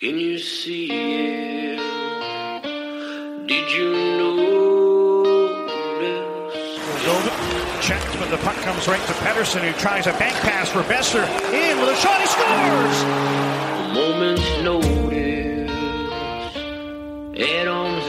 Can you see it? Did you notice? Golden checked, but the puck comes right to Pettersson, who tries a bank pass for Boeser. In with a shot, he scores! A moment's notice. At arm's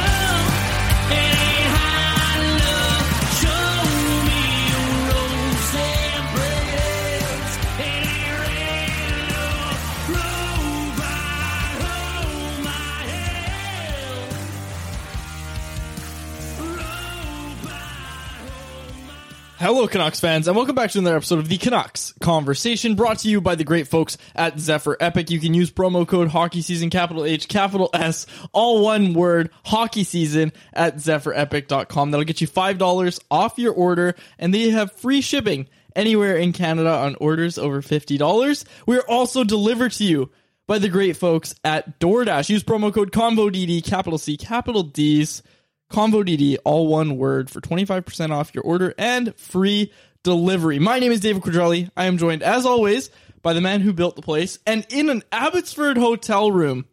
Hello, Canucks fans, and welcome back to another episode of the Canucks Conversation, brought to you by the great folks at Zephyr Epic. You can use promo code Hockey Season, capital H, capital S, all one word, Hockey Season at ZephyrEpic.com. That'll get you $5 off your order, and they have free shipping anywhere in Canada on orders over $50. We're also delivered to you by the great folks at DoorDash. Use promo code CONVODD, capital C, capital D's. Convo DD, all one word, for 25% off your order and free delivery. My name is David Quadrelli. I am joined, as always, by the man who built the place and in an Abbotsford hotel room,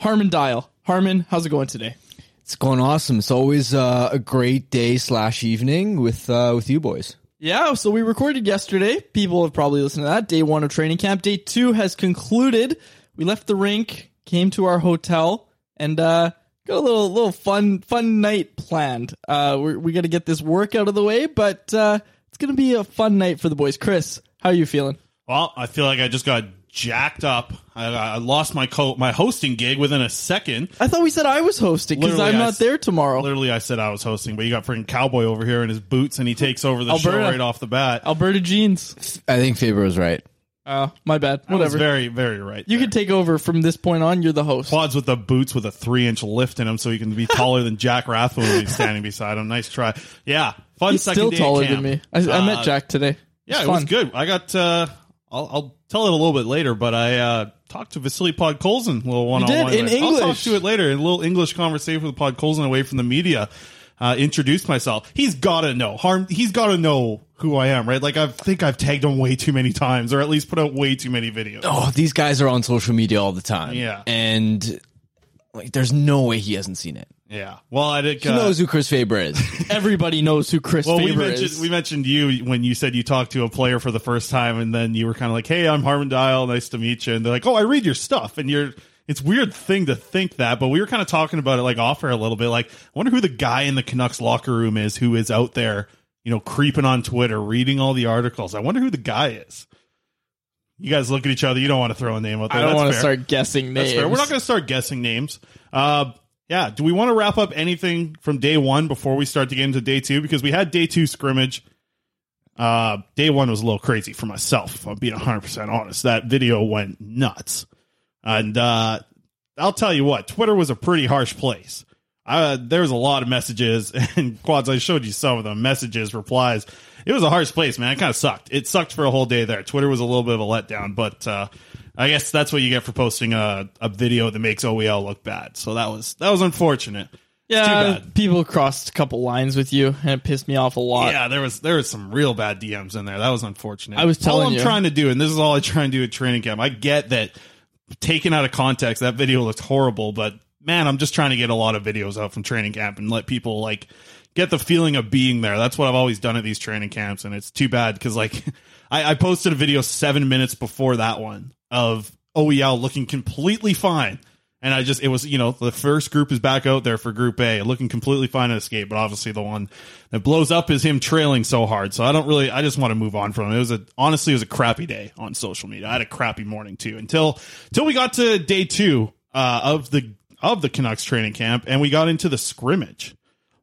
Harman Dayal. Harman, how's it going today? It's going awesome. It's always uh, a great day slash evening with uh, with you boys. Yeah, so we recorded yesterday. People have probably listened to that. Day one of training camp. Day two has concluded. We left the rink, came to our hotel, and uh, got a little little fun fun night planned. Uh, we're, we got to get this work out of the way, but uh, it's gonna be a fun night for the boys. Chris, how are you feeling? Well, I feel like I just got jacked up. I, I lost my co- my hosting gig within a second. I thought we said I was hosting because Literally, I'm I not s- there tomorrow. Literally, I said I was hosting, but you got freaking cowboy over here in his boots, and he takes over the show Alberta. right off the bat. Alberta jeans. I think Faber was right. Oh, my bad. I was Whatever. very, very right. you can take over from this point on. You're the host. Quads with the boots with a three inch lift in them, so he can be taller than Jack Rathbone when he's standing beside him. Nice try. Yeah, fun. He's second still day taller than camp. me. I, I met Uh, Jack today. Yeah, it was fun. good. I got. uh I'll, I'll tell it a little bit later, but I uh talked to Vasily Podkolzin a little one on one. did, in I'll talk English. to it later. A little English conversation with Podkolzin away from the media. Uh, introduced myself. He's got to know harm. He's got to know who I am, right? Like I think I've tagged him way too many times, or at least put out way too many videos. Oh, these guys are on social media all the time. Yeah. and like, there's no way he hasn't seen it. Yeah. Well, I think He uh, knows who Chris Faber is. Everybody knows who Chris Well, we Faber mentioned is. we mentioned you when you said you talked to a player for the first time, and then you were kind of like, "Hey, I'm Harman Dayal. Nice to meet you." And they're like, "Oh, I read your stuff," and you're. It's weird thing to think that, but we were kind of talking about it like off air a little bit. Like, I wonder who the guy in the Canucks locker room is who is out there, you know, creeping on Twitter, reading all the articles. I wonder who the guy is. You guys look at each other. You don't want to throw a name out there. I don't want to start guessing names. We're not going to start guessing names. Uh, yeah. Do we want to wrap up anything from day one before we start to get into day two? Because we had day two scrimmage. Uh, day one was a little crazy for myself. If I'm being 100% honest. That video went nuts. And uh, I'll tell you what, Twitter was a pretty harsh place. Uh, there was a lot of messages and quads. I showed you some of them messages, replies. It was a harsh place, man. It kind of sucked. It sucked for a whole day there. Twitter was a little bit of a letdown, but uh, I guess that's what you get for posting a, a video that makes OEL look bad. So that was that was unfortunate. yeah, people crossed a couple lines with you, and it pissed me off a lot. Yeah, there was there was some real bad DMs in there. That was unfortunate. I was telling all I'm you. trying to do, and this is all I try and do at training camp. I get that taken out of context, that video looked horrible, but man, I'm just trying to get a lot of videos out from training camp and let people like get the feeling of being there. That's what I've always done at these training camps, and it's too bad because like I, I posted a video seven minutes before that one of oh OEL looking completely fine. And I just, it was, you know, the first group is back out there for Group A, looking completely fine at escape. But obviously, the one that blows up is him trailing so hard. So I don't really, I just want to move on from it. It was a, honestly, it was a crappy day on social media. I had a crappy morning too until, until we got to day two uh, of the of the Canucks training camp, and we got into the scrimmage.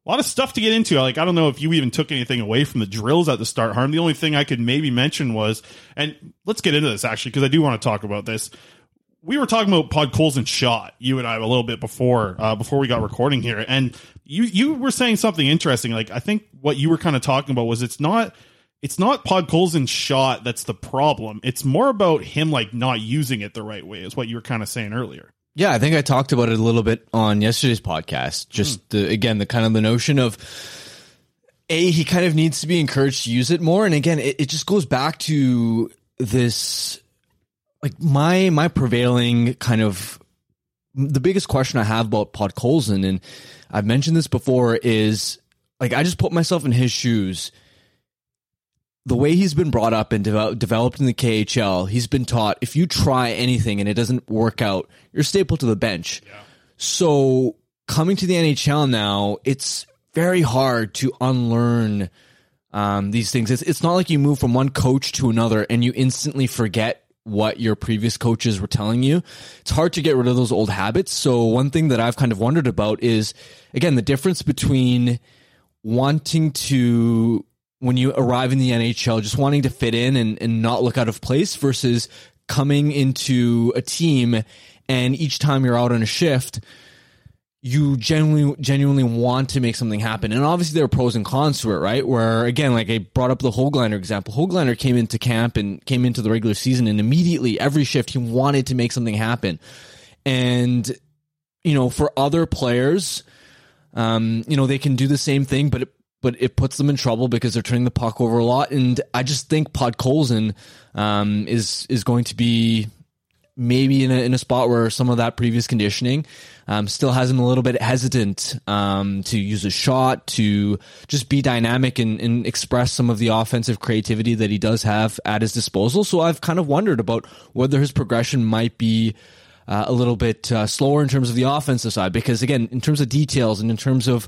A lot of stuff to get into. Like, I don't know if you even took anything away from the drills at the start, Harm. The only thing I could maybe mention was, and let's get into this actually, because I do want to talk about this. We were talking about Podkolzin shot, you and I, a little bit before uh, before we got recording here, and you you were saying something interesting. Like, I think what you were kind of talking about was it's not it's not Podkolzin's shot that's the problem. It's more about him like not using it the right way, is what you were kind of saying earlier. Yeah, I think I talked about it a little bit on yesterday's podcast. Just the, again, the kind of the notion of a he kind of needs to be encouraged to use it more, and again, it, it just goes back to this like my my prevailing kind of the biggest question I have about Podkolzin, and I've mentioned this before, is like I just put myself in his shoes. The way he's been brought up and devel- developed in the KHL, he's been taught if you try anything and it doesn't work out, you're stapled to the bench. So coming to the NHL now, it's very hard to unlearn um, these things. It's, it's not like you move from one coach to another and you instantly forget what your previous coaches were telling you. It's hard to get rid of those old habits. So one thing that I've kind of wondered about is again the difference between wanting to when you arrive in the NHL, just wanting to fit in and, and not look out of place versus coming into a team and each time you're out on a shift, you genuinely genuinely want to make something happen. And obviously there are pros and cons to it, right? Where again, like I brought up the Hoglander example. Hoglander came into camp and came into the regular season and immediately every shift he wanted to make something happen. And you know, for other players, um, you know, they can do the same thing, but it, but it puts them in trouble because they're turning the puck over a lot. And I just think Podkolzin um, is is going to be maybe in a, in a spot where some of that previous conditioning um, still has him a little bit hesitant um, to use a shot, to just be dynamic and, and express some of the offensive creativity that he does have at his disposal. So I've kind of wondered about whether his progression might be uh, a little bit uh, slower in terms of the offensive side, because again, in terms of details and in terms of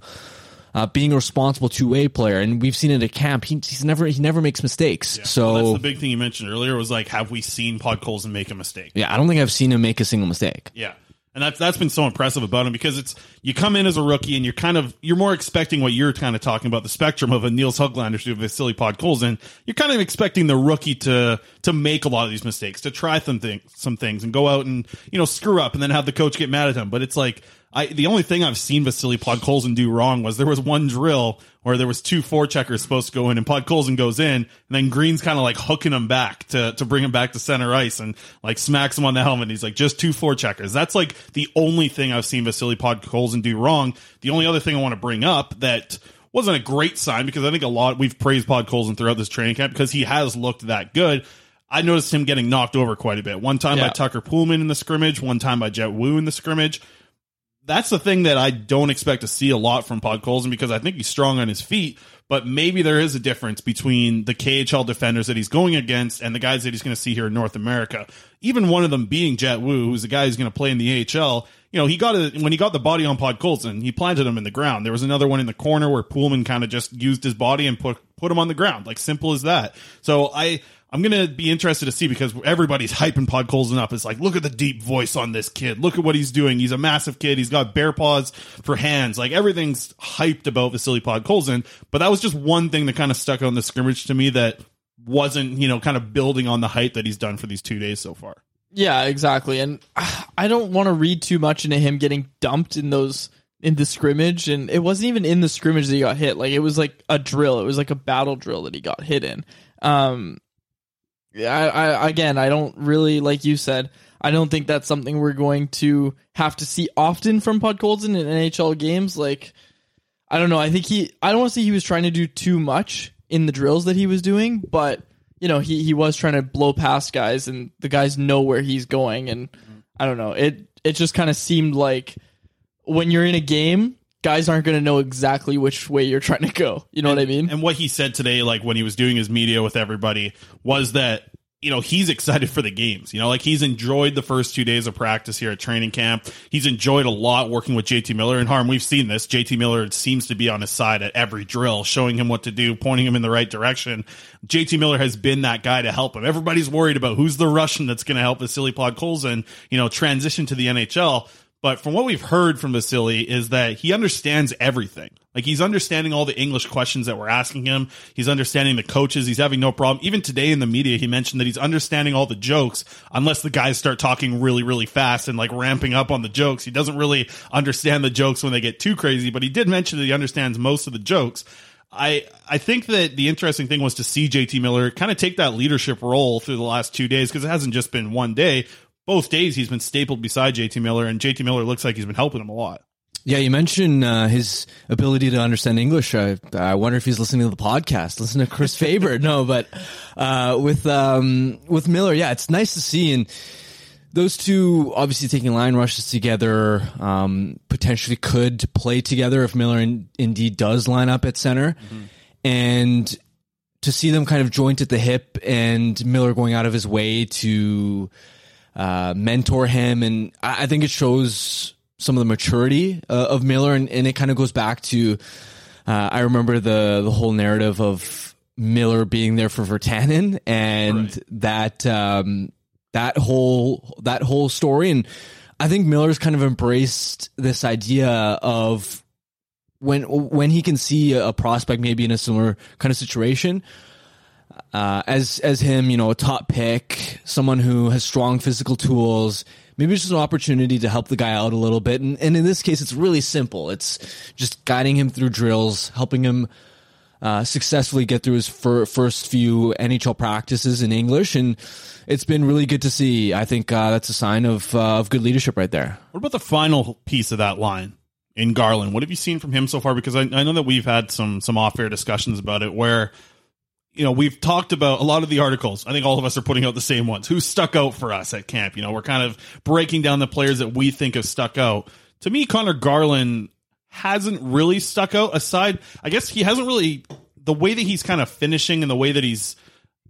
uh, being a responsible two way player. And we've seen it at camp. He, he's never he never makes mistakes. So Well, that's the big thing you mentioned earlier was like, have we seen Podkolzin make a mistake? yeah, I don't think I've seen him make a single mistake. Yeah. And that's that's been so impressive about him because it's you come in as a rookie and you're kind of you're more expecting what you're kind of talking about the spectrum of a Nils Hoglander to a Vasily Podkolzin. You're kind of expecting the rookie to to make a lot of these mistakes, to try some things, some things, and go out and you know screw up and then have the coach get mad at him. But it's like I the only thing I've seen Vasily Podkolzin do wrong was there was one drill where there was two four checkers supposed to go in and Podkolzin goes in and then Green's kind of like hooking him back to to bring him back to center ice and like smacks him on the helmet. He's like just two four checkers. That's like the only thing I've seen Vasily Podkolzin do wrong. The only other thing I want to bring up that wasn't a great sign because I think a lot we've praised Podkolzin throughout this training camp because he has looked that good. I noticed him getting knocked over quite a bit. One time by Tucker Poolman in the scrimmage, one time by Jett Woo in the scrimmage that's the thing that I don't expect to see a lot from Pod Podkolzin because I think he's strong on his feet, but maybe there is a difference between the KHL defenders that he's going against and the guys that he's going to see here in North America. Even one of them being Jett Woo, who's the guy who's going to play in the AHL. You know, he got it when he got the body on Pod Podkolzin, he planted him in the ground. There was another one in the corner where Poolman kind of just used his body and put put him on the ground, like simple as that. So I I'm gonna be interested to see because everybody's hyping Podkolzin up. It's like, look at the deep voice on this kid. Look at what he's doing. He's a massive kid. He's got bear paws for hands. Like everything's hyped about Vasily Podkolzin. But that was just one thing that kind of stuck on the scrimmage to me that wasn't, you know, kind of building on the hype that he's done for these two days so far. Yeah, exactly. And I don't want to read too much into him getting dumped in those in the scrimmage and it wasn't even in the scrimmage that he got hit. Like it was like a drill. It was like a battle drill that he got hit in. Um yeah, I, I again, I don't really like you said. I don't think that's something we're going to have to see often from Podkolzin in NHL games. Like, I don't know. I think he. I don't want to say he was trying to do too much in the drills that he was doing, but you know, he he was trying to blow past guys, and the guys know where he's going. And mm-hmm. I don't know. It it just kind of seemed like when you're in a game, guys aren't going to know exactly which way you're trying to go. You know what I mean? And what he said today, like when he was doing his media with everybody, was that you know he's excited for the games. You know, like he's enjoyed the first two days of practice here at training camp. He's enjoyed a lot working with JT Miller and Harm. We've seen this. JT Miller seems to be on his side at every drill, showing him what to do, pointing him in the right direction. JT Miller has been that guy to help him. Everybody's worried about who's the Russian that's going to help Vasily Podkolzin, you know, transition to the NHL. But from what we've heard from Vasily is that he understands everything. Like he's understanding all the English questions that we're asking him. He's understanding the coaches. He's having no problem. Even today in the media, he mentioned that he's understanding all the jokes unless the guys start talking really, really fast and like ramping up on the jokes. He doesn't really understand the jokes when they get too crazy, but he did mention that he understands most of the jokes. I I think that the interesting thing was to see JT Miller kind of take that leadership role through the last two days because it hasn't just been one day. Both days he's been stapled beside JT Miller, and JT Miller looks like he's been helping him a lot. Yeah, you mentioned uh, his ability to understand English. I, I wonder if he's listening to the podcast. Listen to Chris Faber. no, but uh, with um, with Miller, yeah, it's nice to see and those two obviously taking line rushes together. Um, potentially could play together if Miller in, indeed does line up at center, and to see them kind of joint at the hip and Miller going out of his way to uh, mentor him, and I, I think it shows some of the maturity uh, of Miller, and, and it kind of goes back to uh, I remember the the whole narrative of Miller being there for Virtanen, and that um, that whole that whole story, and I think Miller's kind of embraced this idea of when when he can see a prospect maybe in a similar kind of situation uh, as as him, you know, a top pick, someone who has strong physical tools. Maybe it's just an opportunity to help the guy out a little bit. And, and in this case, it's really simple. It's just guiding him through drills, helping him uh, successfully get through his fir- first few NHL practices in English, and it's been really good to see. I think uh, that's a sign of uh, of good leadership right there. What about the final piece of that line in Garland? What have you seen from him so far? Because I, I know that we've had some some off air discussions about it where you know, we've talked about a lot of the articles. I think all of us are putting out the same ones. Who stuck out for us at camp? You know, we're kind of breaking down the players that we think have stuck out. To me, Conor Garland hasn't really stuck out aside. I guess he hasn't really the way that he's kind of finishing and the way that he's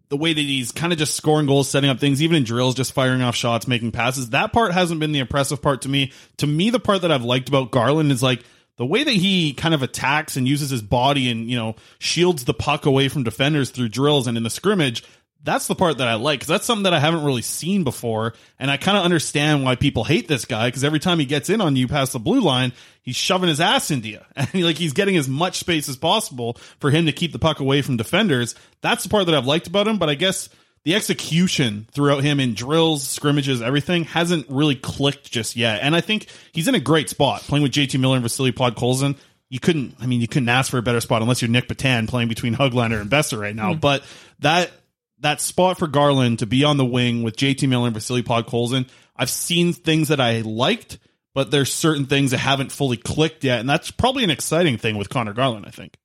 the way that he's kind of just scoring goals, setting up things, even in drills, just firing off shots, making passes. That part hasn't been the impressive part to me. To me, the part that I've liked about Garland is like the way that he kind of attacks and uses his body and you know shields the puck away from defenders through drills and in the scrimmage that's the part that I like because that's something that I haven't really seen before, and I kind of understand why people hate this guy because every time he gets in on you past the blue line, he's shoving his ass into you, and he, like he's getting as much space as possible for him to keep the puck away from defenders. That's the part that I've liked about him, but I guess the execution throughout him in drills, scrimmages, everything hasn't really clicked just yet. And I think he's in a great spot playing with JT Miller and Vasily Podkolzin. You couldn't, I mean, you couldn't ask for a better spot unless you're Nic Petan playing between Hoglander and Boeser right now. Hmm. But that that spot for Garland to be on the wing with JT Miller and Vasily Podkolzin, I've seen things that I liked, but there's certain things that haven't fully clicked yet, and that's probably an exciting thing with Conor Garland. I think.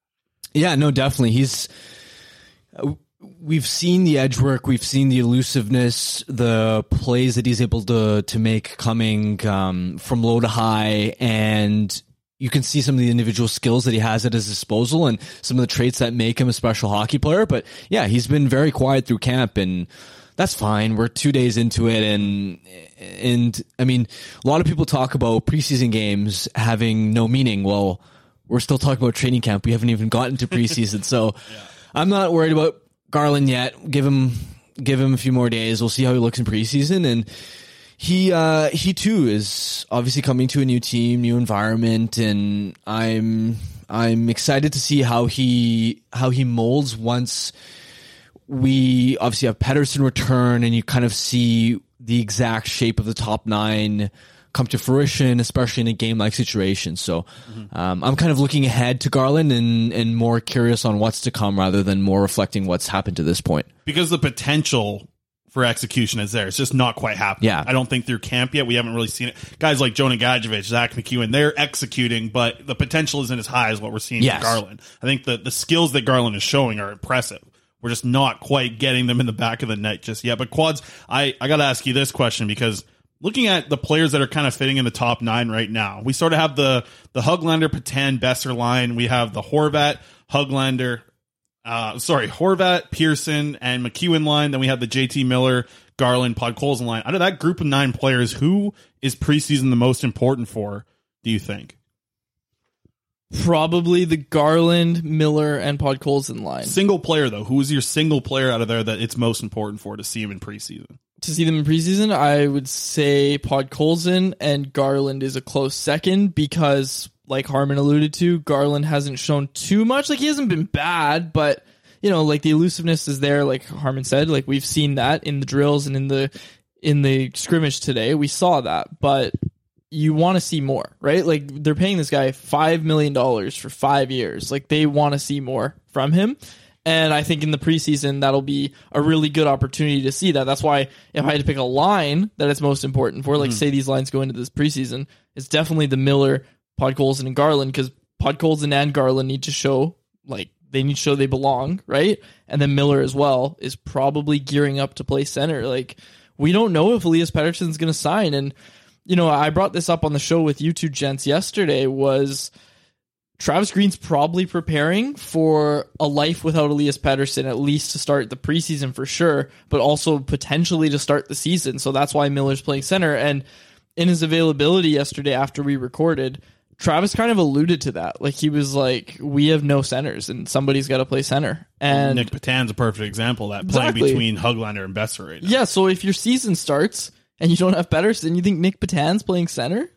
Yeah, no, definitely. He's. We've seen the edge work. We've seen the elusiveness, the plays that he's able to to make coming um, from low to high, and you can see some of the individual skills that he has at his disposal and some of the traits that make him a special hockey player. But yeah, he's been very quiet through camp, and that's fine. We're two days into it, and and I mean, a lot of people talk about preseason games having no meaning. Well, we're still talking about training camp. We haven't even gotten to preseason, so I'm not worried about Garland yet. Give him give him a few more days. We'll see how he looks in preseason, and he uh, he too is obviously coming to a new team, new environment, and I'm I'm excited to see how he how he molds once we obviously have Pettersson return, and you kind of see the exact shape of the top nine come to fruition, especially in a game like situation. So um, I'm kind of looking ahead to Garland and and more curious on what's to come rather than more reflecting what's happened to this point. because the potential for execution is there. It's just not quite happening. Yeah. I don't think through camp yet. We haven't really seen it. Guys like Jonah Gadjovich, Zack MacEwen, they're executing, but the potential isn't as high as what we're seeing Yes. with Garland. I think the, the skills that Garland is showing are impressive. We're just not quite getting them in the back of the net just yet. But quads, I, I got to ask you this question because looking at the players that are kind of fitting in the top nine right now, we sort of have the the Hoglander, Petan, Boeser line. We have the Horvat, Hoglander, uh, sorry, Horvat, Pearson, and MacEwen line. Then we have the JT Miller, Garland, Podkolzin line. Out of that group of nine players, who is preseason the most important for? Do you think? Probably the Garland, Miller, and Podkolzin line. Single player though, who is your single player out of there that it's most important for to see him in preseason? To see them in preseason, I would say Podkolzin and Garland is a close second because, like Harman alluded to, Garland hasn't shown too much. Like he hasn't been bad, but you know, like the elusiveness is there. Like Harman said, like we've seen that in the drills and in the in the scrimmage today. We saw that, but you want to see more, right? Like they're paying this guy five million dollars for five years. Like they want to see more from him. And I think in the preseason that'll be a really good opportunity to see that. That's why if I had to pick a line that it's most important for, like Mhm. say these lines go into this preseason, it's definitely the Miller, Podkolzin, and Garland because Podkolzin and Garland need to show like they need to show they belong, right? And then Miller as well is probably gearing up to play center. Like we don't know if Elias Pettersson's going to sign, and you know I brought this up on the show with you two gents yesterday. Was Travis Green's probably preparing for a life without Elias Pettersson, at least to start the preseason for sure, but also potentially to start the season. So that's why Miller's playing center. And in his availability yesterday after we recorded, Travis kind of alluded to that. Like he was like, "We have no centers, and somebody's got to play center." And Nic Petan's a perfect example of that Exactly. playing between Hoglander and Boeser right now. yeah, so if your season starts and you don't have Pettersson, you think Nic Petan's playing center?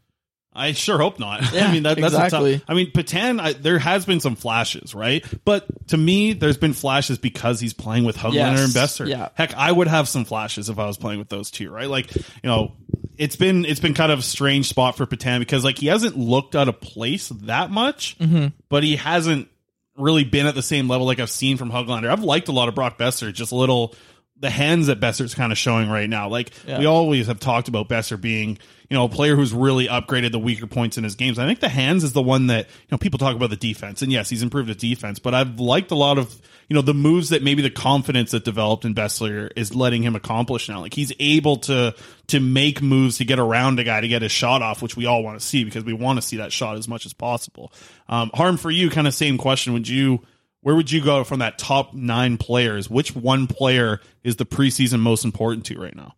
I sure hope not. Yeah, I mean, that, that's exactly. tough, I mean, Petan, I, there has been some flashes, right? But to me, there's been flashes because he's playing with Hoglander Yes, and Boeser. yeah. Heck, I would have some flashes if I was playing with those two, right? Like, you know, it's been it's been kind of a strange spot for Petan because like he hasn't looked out of place that much, Mhm. but he hasn't really been at the same level like I've seen from Hoglander. I've liked a lot of Brock Boeser, just a little the hands that Boeser's kind of showing right now. Like Yeah. we always have talked about Boeser being, you know, a player who's really upgraded the weaker points in his games. I think the hands is the one that, you know, people talk about the defense. And yes, he's improved his defense, but I've liked a lot of, you know, the moves that maybe the confidence that developed in Boeser is letting him accomplish now. Like he's able to to make moves to get around a guy to get his shot off, which we all want to see because we want to see that shot as much as possible. Um, Harm for you, kind of same question. Would you where would you go from that top nine players? Which one player is the preseason most important to right now?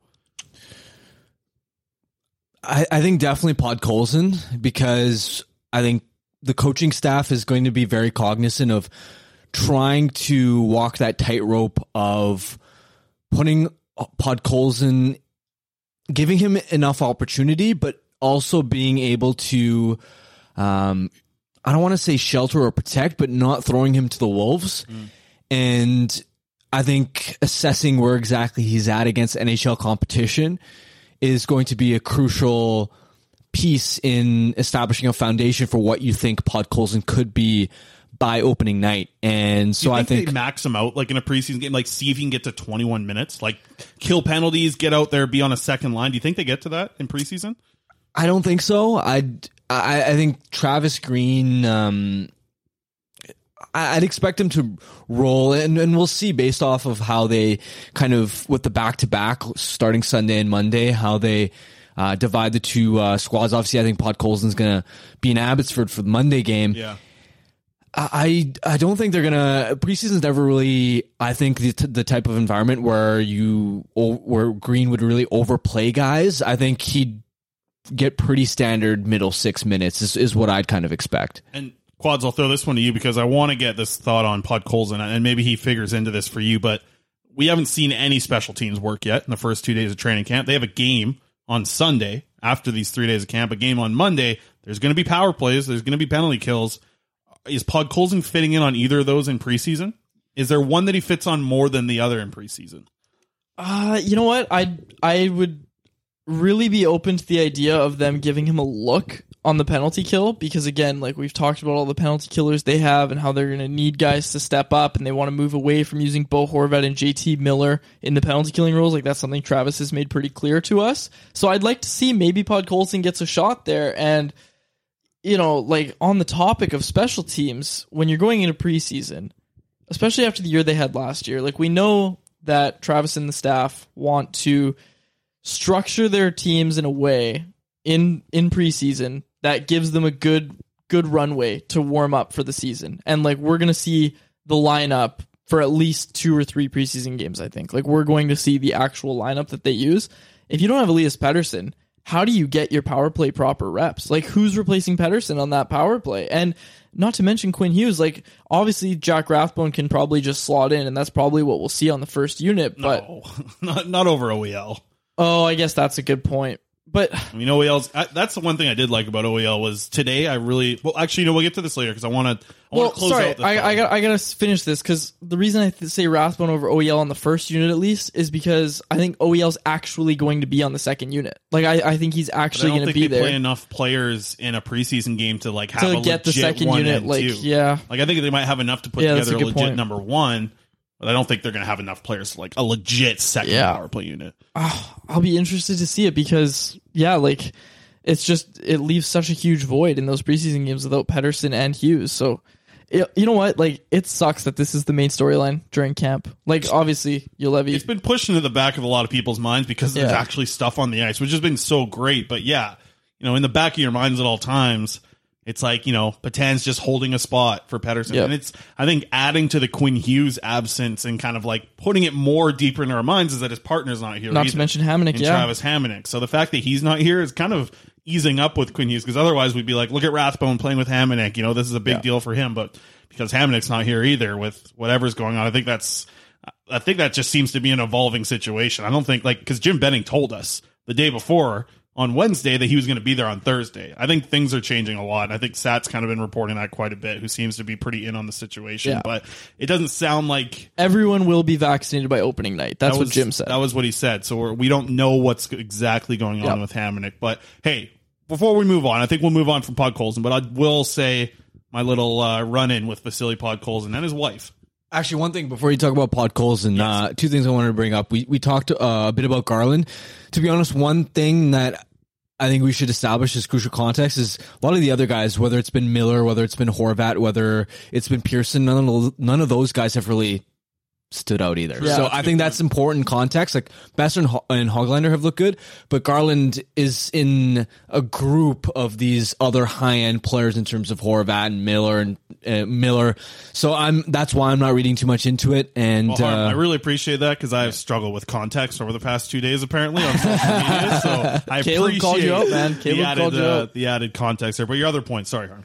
I, I think definitely Podkolzin because I think the coaching staff is going to be very cognizant of trying to walk that tightrope of putting Podkolzin, giving him enough opportunity, but also being able to, um, I don't want to say shelter or protect, but not throwing him to the wolves. Mm. And I think assessing where exactly he's at against NHL competition is going to be a crucial piece in establishing a foundation for what you think Podkolzin could be by opening night. And so you I think they max him out like in a preseason game, like see if he can get to 21 minutes, like kill penalties, get out there, be on a second line. Do you think they get to that in preseason? I don't think so. I'd, I I think Travis Green. Um, I'd expect him to roll, and, and we'll see based off of how they kind of with the back to back starting Sunday and Monday how they. Uh, divide the two uh, squads. Obviously, I think Podkolzin's going to be in Abbotsford for the Monday game. Yeah. I I don't think they're gonna preseason's never really I think the, the type of environment where you where Green would really overplay guys. I think he'd get pretty standard middle six minutes is, is what I'd kind of expect. And Quads, I'll throw this one to you because I want to get this thought on Podkolzin, and maybe he figures into this for you. But we haven't seen any special teams work yet in the first two days of training camp. They have a game on Sunday after these three days of camp. A game on Monday. There's going to be power plays. There's going to be penalty kills. Is Podkolzin fitting in on either of those in preseason? Is there one that he fits on more than the other in preseason? Uh, you know what? I I would really be open to the idea of them giving him a look on the penalty kill because again, like we've talked about all the penalty killers they have and how they're going to need guys to step up and they want to move away from using Bo Horvat and JT Miller in the penalty killing roles. Like that's something Travis has made pretty clear to us. So I'd like to see maybe Podkolzin gets a shot there and you know, like on the topic of special teams, when you're going into preseason, especially after the year they had last year, like we know that Travis and the staff want to structure their teams in a way in in preseason that gives them a good good runway to warm up for the season. And like we're gonna see the lineup for at least two or three preseason games, I think. Like we're going to see the actual lineup that they use. If you don't have Elias Pettersson, how do you get your power play proper reps? Like who's replacing Pettersson on that power play? And not to mention Quinn Hughes, like obviously Jack Rathbone can probably just slot in and that's probably what we'll see on the first unit. But No, not not over OEL. Oh, I guess that's a good point. But I mean, OEL's I, that's the one thing I did like about OEL was today. I really well, actually, you know, we'll get to this later because I want to. I well, close sorry, out. I. I got I gotta finish this because the reason I th- say Rathbone over OEL on the first unit at least is because I think OEL's actually going to be on the second unit. Like I, I think he's actually going to be they there. play enough players in a preseason game to like have To a get the second unit, like, two. yeah. like I think they might have enough to put Yeah, together a a, legit point. number one, but I don't think they're going to have enough players like a legit second Yeah. power play unit. Ah, I'll be interested to see it because yeah, like it's just it leaves such a huge void in those preseason games without Pettersson and Hughes. So it, you know what? Like it sucks that this is the main storyline during camp. Like obviously, you Ulevi. It's been pushed into the back of a lot of people's minds because there's Yeah. actually stuff on the ice, which has been so great. But yeah, you know, in the back of your minds at all times, it's like, you know, Petan's just holding a spot for Pettersson. Yep. And it's, I think, adding to the Quinn Hughes absence and kind of like putting it more deeper into our minds is that his partner's not here. Not to either. mention Hamonic, And yeah. Travis Hamonic. So the fact that he's not here is kind of easing up with Quinn Hughes because otherwise we'd be like, look at Rathbone playing with Hamonic. You know, this is a big Yeah. deal for him. But because Hamonic's not here either with whatever's going on, I think that's, I think that just seems to be an evolving situation. I don't think like because Jim Benning told us the day before on Wednesday that he was going to be there on Thursday. I think things are changing a lot. I think Sat's kind of been reporting that quite a bit, who seems to be pretty in on the situation. Yeah. But it doesn't sound like Everyone will be vaccinated by opening night. That's that what Jim said. That was what he said. So we're, we don't know what's exactly going on Yep. with Hamonic. But hey, before we move on, I think we'll move on from Podkolzin. But I will say my little uh, run in with Vasily Podkolzin and his wife. Actually, one thing before you talk about Podkolzin, and uh, two things I wanted to bring up. We we talked uh, a bit about Garland. To be honest, one thing that I think we should establish as crucial context is a lot of the other guys, whether it's been Miller, whether it's been Horvat, whether it's been Pearson, none of none of those guys have really stood out either. Yeah. so I think that's important context. Like Boeser and, Ho- and Hoglander have looked good, but Garland is in a group of these other high end players in terms of Horvat and Miller and uh, Miller. So I'm that's why I'm not reading too much into it. And Well, Harm, uh, I really appreciate that because I have struggled with context over the past two days, apparently on social media. So I Caleb appreciate called you out, man. the Caleb added, called you uh, out. the added context there. But your other point, sorry, Harm.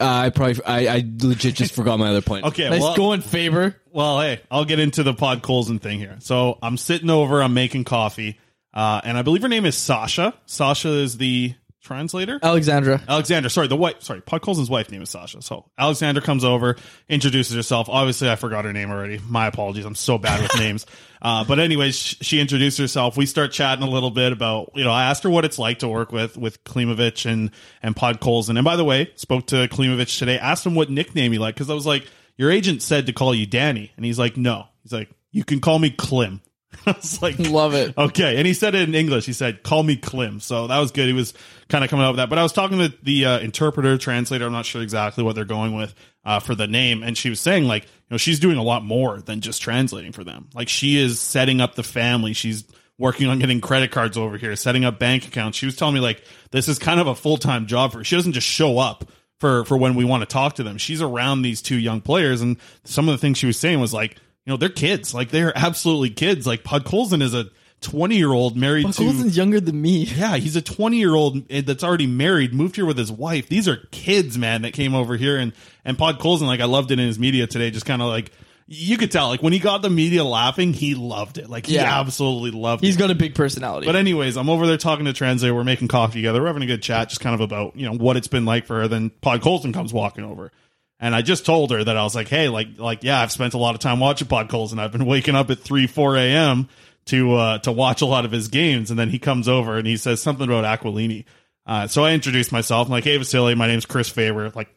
Uh, I probably I, I legit just forgot my other point. Okay, Nice well, going, Faber. Well, hey, I'll get into the Podkolzin thing here. So I'm sitting over, I'm making coffee, uh, and I believe her name is Sasha. Sasha is the translator. Alexandra. Alexandra, sorry, the wife, sorry, Podkolzin's wife name is Sasha. So Alexander comes over, introduces herself. Obviously, I forgot her name already. My apologies. I'm so bad with names. Uh, but anyways, she introduced herself. We start chatting a little bit about, you know, I asked her what it's like to work with, with Klimovich and, and Podkolzin. And by the way, spoke to Klimovich today, asked him what nickname he liked. Cause I was like, your agent said to call you Danny. And he's like, no, he's like, you can call me Klim. I was like, Love it. Okay, and he said it in English. He said, "Call me Klim." So that was good. He was kind of coming up with that. But I was talking to the uh, interpreter, translator. I'm not sure exactly what they're going with uh, for the name, and she was saying like, you know, she's doing a lot more than just translating for them. Like she is setting up the family. She's working on getting credit cards over here, setting up bank accounts. She was telling me like this is kind of a full time job for her. She doesn't just show up for for when we want to talk to them. She's around these two young players, and some of the things she was saying was like, know, they're kids. Like they're absolutely kids. Like Podkolzin is a 20 year old married Buck to. Colson's younger than me. Yeah, he's a 20 year old that's already married, moved here with his wife. These are kids, man, that came over here. And, and Podkolzin, like, I loved it in his media today, just kind of like, you could tell, like, when he got the media laughing, he loved it. Like, he Yeah. absolutely loved He's it. got a big personality. But anyways, I'm over there talking to Translator. We're making coffee together. We're having a good chat, just kind of about you know what it's been like for her. Then Podkolzin comes walking over, and I just told her that I was like, hey, like like yeah, I've spent a lot of time watching Pod and I've been waking up at three four a.m. to uh to watch a lot of his games, and then he comes over and he says something about Aquilini. Uh, so I introduced myself. I'm like, hey, Vasily, my name's Chris Faber. Like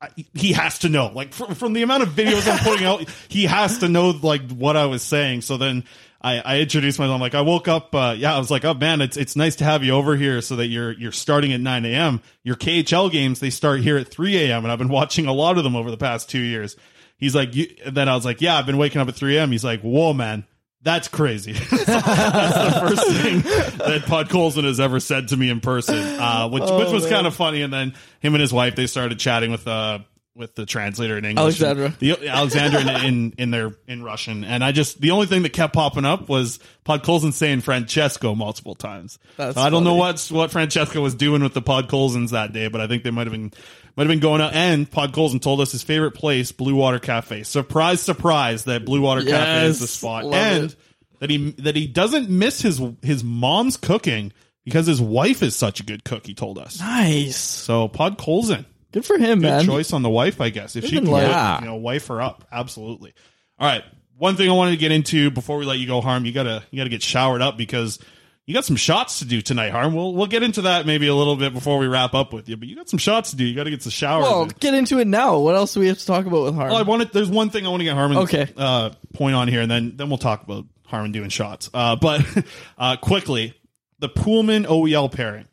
I- he has to know like from the amount of videos i'm putting out he has to know like what i was saying so then i, I introduced myself I'm like i woke up uh, yeah i was like oh man it's it's nice to have you over here so that you're you're starting at 9 a.m your khl games they start here at 3 a.m and i've been watching a lot of them over the past two years he's like you and then i was like yeah i've been waking up at 3 a.m he's like whoa man that's crazy. That's the first thing that Podkolzin has ever said to me in person, uh, which Oh, which was man. kind of funny. And then him and his wife they started chatting with uh with the translator in English, Alexandra. the Alexander in, in in their in Russian. And I just the only thing that kept popping up was Podkolzin saying Francesco multiple times. That's So I don't know what's what Francesco was doing with the Podkolzins that day, but I think they might have been might have been going out. And Podkolzin told us his favorite place, Blue Water Cafe. Surprise, surprise, that Blue Water Cafe is the spot, and it. that he that he doesn't miss his his mom's cooking because his wife is such a good cook. He told us. nice. So Podkolzin, Good for him, good man. choice on the wife, I guess. If she Even can, like- you know, wife her up, absolutely. All right. One thing I wanted to get into before we let you go, Harm, you gotta you gotta get showered up because you got some shots to do tonight, Harm. We'll we'll get into that maybe a little bit before we wrap up with you, but you got some shots to do. You got to get some showers. Well, in. get into it now. What else do we have to talk about with Harm? Well, I wanted. There's one thing I want to get Harman. Okay. Uh, point on here, and then then we'll talk about Harman doing shots. Uh, but uh, quickly, the Poolman OEL pairing.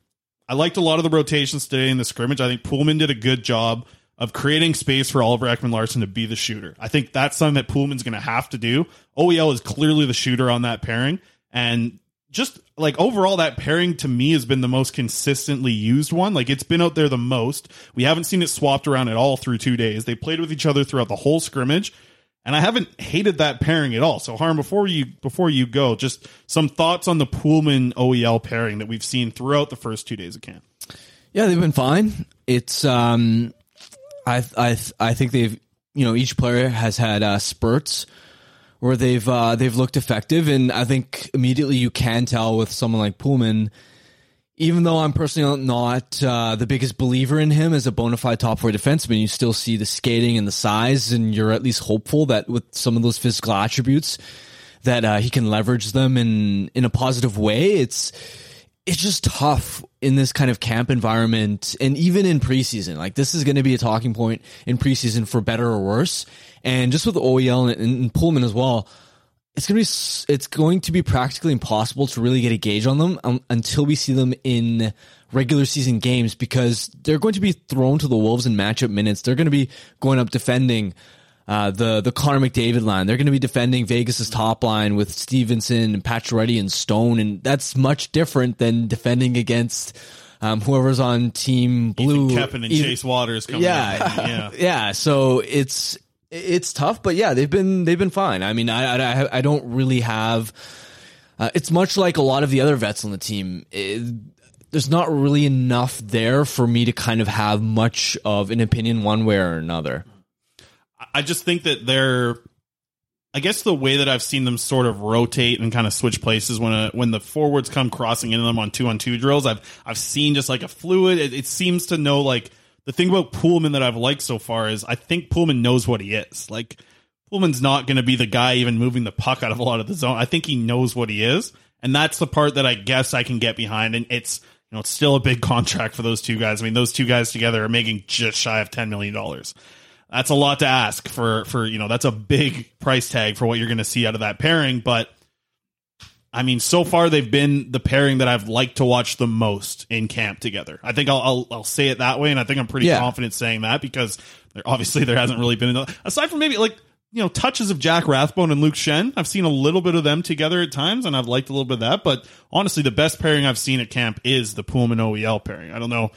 I liked a lot of the rotations today in the scrimmage. I think Poolman did a good job of creating space for Oliver Ekman-Larsson to be the shooter. I think that's something that Poolman's going to have to do. OEL is clearly the shooter on that pairing, and just like overall, that pairing to me has been the most consistently used one. Like it's been out there the most. We haven't seen it swapped around at all through two days. They played with each other throughout the whole scrimmage. And I haven't hated that pairing at all. So Harm, before you before you go, just some thoughts on the Poolman OEL pairing that we've seen throughout the first two days of camp. Yeah, they've been fine. It's um, I I I think they've you know each player has had uh, spurts where they've uh, they've looked effective, and I think immediately you can tell with someone like Poolman. Even though I'm personally not uh, the biggest believer in him as a bona fide top four defenseman, you still see the skating and the size, and you're at least hopeful that with some of those physical attributes, that uh, he can leverage them in in a positive way. It's it's just tough in this kind of camp environment and even in preseason. Like this is going to be a talking point in preseason for better or worse. And just with OEL and, and Poolman as well, it's going to be it's going to be practically impossible to really get a gauge on them um, until we see them in regular season games because they're going to be thrown to the wolves in matchup minutes. They're going to be going up defending uh, the the Connor McDavid line. They're going to be defending Vegas's top line with Stephenson and Pacioretty and Stone, and that's much different than defending against um, whoever's on Team Blue. Kevin and Ethan- Chase Waters coming yeah, in. Yeah. yeah. So it's it's tough, but yeah, they've been they've been fine. I mean, I I, I don't really have. Uh, it's much like a lot of the other vets on the team. It- there's not really enough there for me to kind of have much of an opinion one way or another. I just think that they're I guess the way that I've seen them sort of rotate and kind of switch places when a, when the forwards come crossing into them on two on two drills, I've I've seen just like a fluid. It, it seems to know like the thing about Poolman that I've liked so far is I think Poolman knows what he is. Like Poolman's not going to be the guy even moving the puck out of a lot of the zone. I think he knows what he is, and that's the part that I guess I can get behind. And it's you know it's still a big contract for those two guys. I mean, those two guys together are making just shy of ten million dollars that's a lot to ask for for you know that's a big price tag for what you're going to see out of that pairing but i mean so far they've been the pairing that i've liked to watch the most in camp together i think i'll i'll, I'll say it that way and i think i'm pretty Yeah. confident saying that because there, obviously there hasn't really been aside from maybe like you know touches of jack rathbone and luke schenn i've seen a little bit of them together at times and i've liked a little bit of that but honestly the best pairing i've seen at camp is the poolman oel pairing i don't know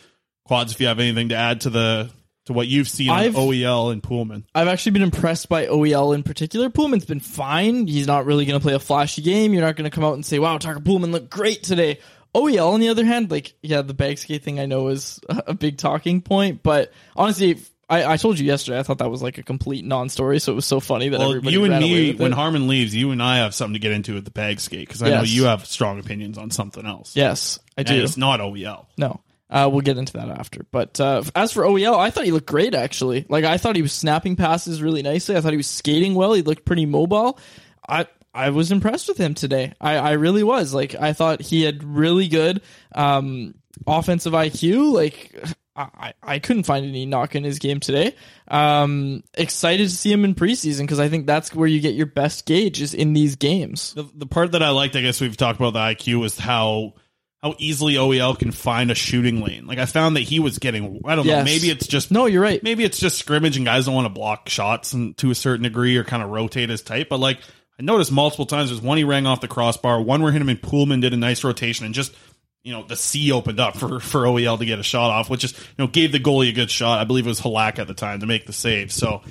quads if you have anything to add to the to what you've seen I've- on OEL and Poolman. I've actually been impressed by OEL in particular. Poolman's been fine. He's not really going to play a flashy game. You're not going to come out and say, "Wow, Tucker Poolman looked great today." OEL, on the other hand, like yeah, the bag skate thing I know is a big talking point, but honestly, I, I told you yesterday I thought that was like a complete non-story. So it was so funny that Well, everybody you and me, when. Harman leaves, you and I have something to get into with the bag skate because I know you have strong opinions on something else. Yes, I And do. it's not OEL. No. Uh, we'll get into that after. But uh, as for OEL, I thought he looked great, actually. Like, I thought he was snapping passes really nicely. I thought he was skating well. He looked pretty mobile. I I was impressed with him today. I, I really was. Like, I thought he had really good um, offensive IQ. Like, I, I couldn't find any knock in his game today. Um, excited to see him in preseason because I think that's where you get your best gauge is in these games. The, the part that I liked, I guess we've talked about the IQ, was how how easily OEL can find a shooting lane. Like I found that he was getting. I don't know. Maybe it's just no. You're right. Maybe it's just scrimmage and guys don't want to block shots and to a certain degree or kind of rotate his type. But like I noticed multiple times, there's one he rang off the crossbar, one where him and Poolman did a nice rotation and just. You know the sea opened up for for OEL to get a shot off, which is you know gave the goalie a good shot. I believe it was Halak at the time to make the save. So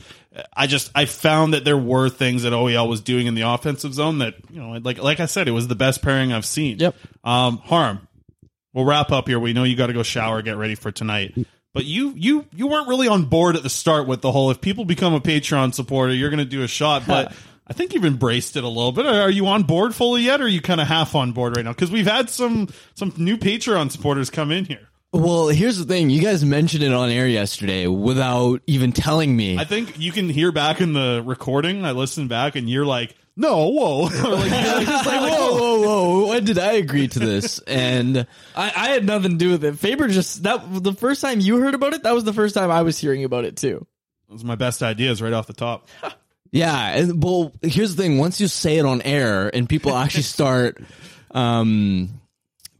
I just I found that there were things that OEL was doing in the offensive zone that you know like like I said it was the best pairing I've seen. Yep. Um, harm. We'll wrap up here. We know you got to go shower, get ready for tonight. But you you you weren't really on board at the start with the whole if people become a Patreon supporter, you're going to do a shot. But I think you've embraced it a little bit. Are you on board fully yet, or are you kind of half on board right now? Because we've had some some new Patreon supporters come in here. Well, here's the thing. You guys mentioned it on air yesterday without even telling me. I think you can hear back in the recording. I listened back, and you're like, "No, whoa!" like, you're like, just like, whoa, whoa, whoa! When did I agree to this? And I, I had nothing to do with it. Faber just that the first time you heard about it, that was the first time I was hearing about it too. Those are my best ideas right off the top. Yeah, and, well, here's the thing: once you say it on air and people actually start, um,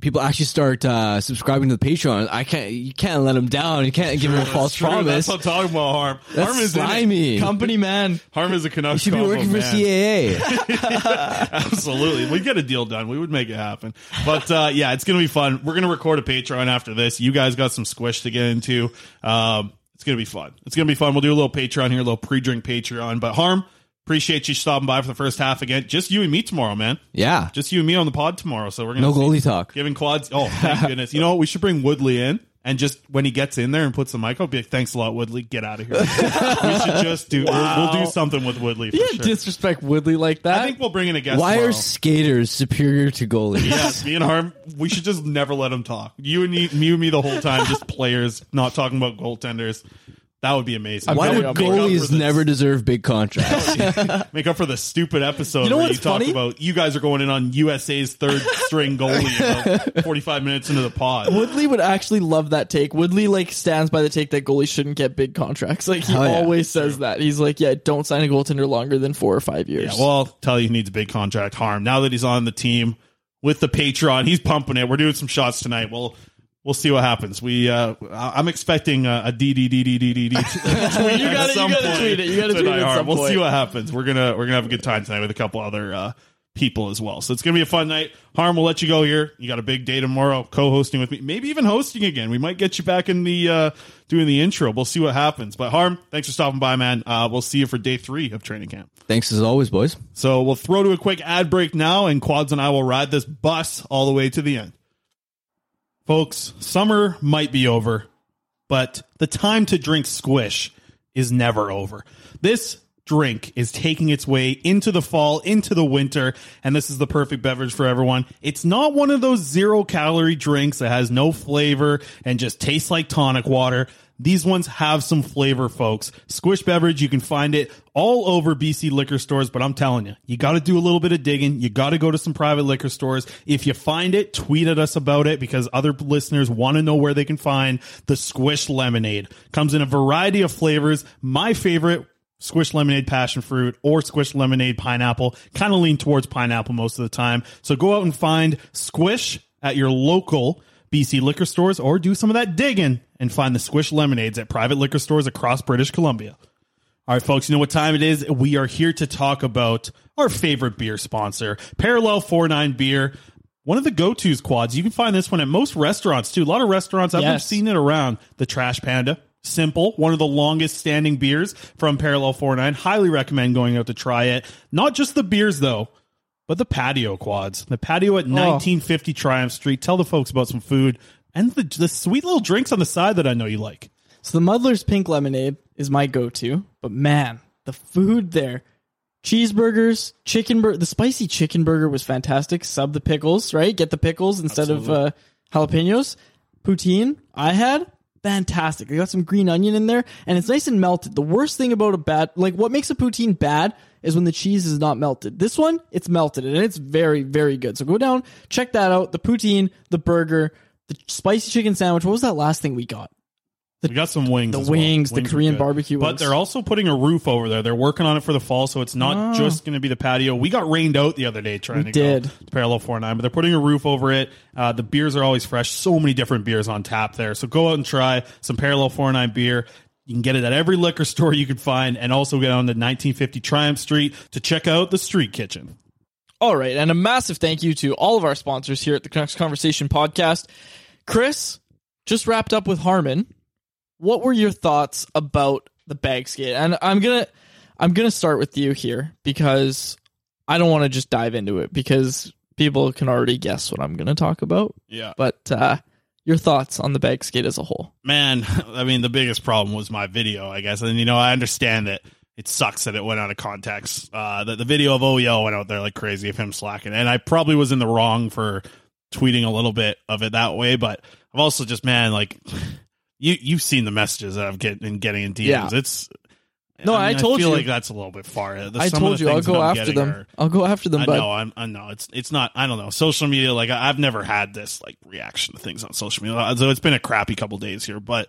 people actually start uh, subscribing to the Patreon, I can't. You can't let them down. You can't give them a false True, promise. That's what I'm talking about, Harm. That's Harm is slimy. Company man. Harm is a Canucks. You should be working for man. CAA. Absolutely. We get a deal done. We would make it happen. But uh, yeah, it's going to be fun. We're going to record a Patreon after this. You guys got some squish to get into. Um, it's going to be fun. It's going to be fun. We'll do a little Patreon here, a little pre drink Patreon. But Harm, appreciate you stopping by for the first half again. Just you and me tomorrow, man. yeah, Just you and me on the pod tomorrow. So we're gonna no goalie talk. giving quads. Oh, thank goodness. You know what? We should bring Woodley in. And just when he gets in there and puts the mic up, be like, thanks a lot, Woodley. Get out of here. we should just do. We'll, we'll do something with Woodley for You sure. disrespect Woodley like that. I think we'll bring in a guest. Why tomorrow. are skaters superior to goalies? Yes, me and Harm, we should just never let him talk. You and me, me and me the whole time, just players, not talking about goaltenders. That would be amazing. Why do would make up for goalies never deserve big contracts? make up for the stupid episode You know where what's you talk funny? about you guys are going in on USA's third string goalie about 45 minutes into the pod. Woodley would actually love that take. Woodley like stands by the take that goalies shouldn't get big contracts. Like he Hell yeah. always says that. He's like, yeah, don't sign a goaltender longer than four or five years. Yeah, well, I'll tell you, he needs a big contract. Harm now that he's on the team with the Patreon, he's pumping it. We're doing some shots tonight. We'll we'll see what happens. We uh, I- I'm expecting a, a D D D D D D D. You gotta- you gotta tweet it. You gotta tweet it at some We'll see what happens. We're gonna we're gonna have a good time tonight with a couple other uh, people as well. So it's gonna be a fun night. Harm, we'll let you go here. You got a big day tomorrow, co-hosting with me, maybe even hosting again. We might get you back in the uh, doing the intro. We'll see what happens. But Harm, thanks for stopping by, man. Uh, we'll see you for day three of training camp. Thanks as always, boys. So we'll throw to a quick ad break now, and Quads and I will ride this bus all the way to the end. Folks, summer might be over, but the time to drink squish is never over. This drink is taking its way into the fall, into the winter, and this is the perfect beverage for everyone. It's not one of those zero calorie drinks that has no flavor and just tastes like tonic water. These ones have some flavor, folks. Squish beverage, you can find it all over BC liquor stores, but I'm telling you, you got to do a little bit of digging. You got to go to some private liquor stores. If you find it, tweet at us about it because other listeners want to know where they can find the Squish lemonade. Comes in a variety of flavors. My favorite squish lemonade passion fruit or squish lemonade pineapple kind of lean towards pineapple most of the time so go out and find squish at your local bc liquor stores or do some of that digging and find the squish lemonades at private liquor stores across british columbia all right folks you know what time it is we are here to talk about our favorite beer sponsor parallel 49 beer one of the go-to's quads you can find this one at most restaurants too a lot of restaurants i've Yes. seen it around the trash panda Simple, one of the longest standing beers from Parallel 49. Highly recommend going out to try it. Not just the beers though, but the patio quads. The patio at 1950 Triumph Street. Tell the folks about some food and the, the sweet little drinks on the side that I know you like. So the Muddler's Pink Lemonade is my go-to, but man, the food there, cheeseburgers, chicken burger, the spicy chicken burger was fantastic. Sub the pickles, right? Get the pickles instead of uh, jalapenos. Poutine I had fantastic. They got some green onion in there, and it's nice and melted. The worst thing about a bad, like what makes a poutine bad, is when the cheese is not melted. This one, it's melted, and it's very, very good. So go down, check that out. The poutine, the burger, the spicy chicken sandwich. What was that last thing we got? We got some wings. the as well. wings, the Korean good. barbecue But wings. they're also putting a roof over there. They're working on it for the fall, so it's not Ah. just going to be the patio. We got rained out the other day trying We to did. go to Parallel 49, but they're putting a roof over it. Uh, the beers are always fresh. So many different beers on tap there. So go out and try some Parallel 49 beer. You can get it at every liquor store you can find, and also get on the 1950 Triumph Street to check out the Street Kitchen. All right, and a massive thank you to all of our sponsors here at the Canucks Conversation podcast. Chris just wrapped up with Harman. What were your thoughts about the bag skate? And I'm gonna I'm gonna start with you here because I don't want to just dive into it because people can already guess what I'm gonna talk about. Yeah. But uh, your thoughts on the bag skate as a whole? man, I mean, the biggest problem was my video, I guess. And, you know, I understand that it sucks that it went out of context. Uh, that the video of OEL went out there like crazy of him slacking. And I probably was in the wrong for tweeting a little bit of it that way. But I've also just, man, like, you, you've seen the messages that I've get, been getting in DMs. Yeah. It's, No, I told feel you. like that's a little bit far. The- I told you I'll go I'm after them. are- I'll go after them, I but know, I'm, I know. It's it's not. I don't know. Social media, like I, I've never had this like reaction to things on social media. So it's been a crappy couple days here, but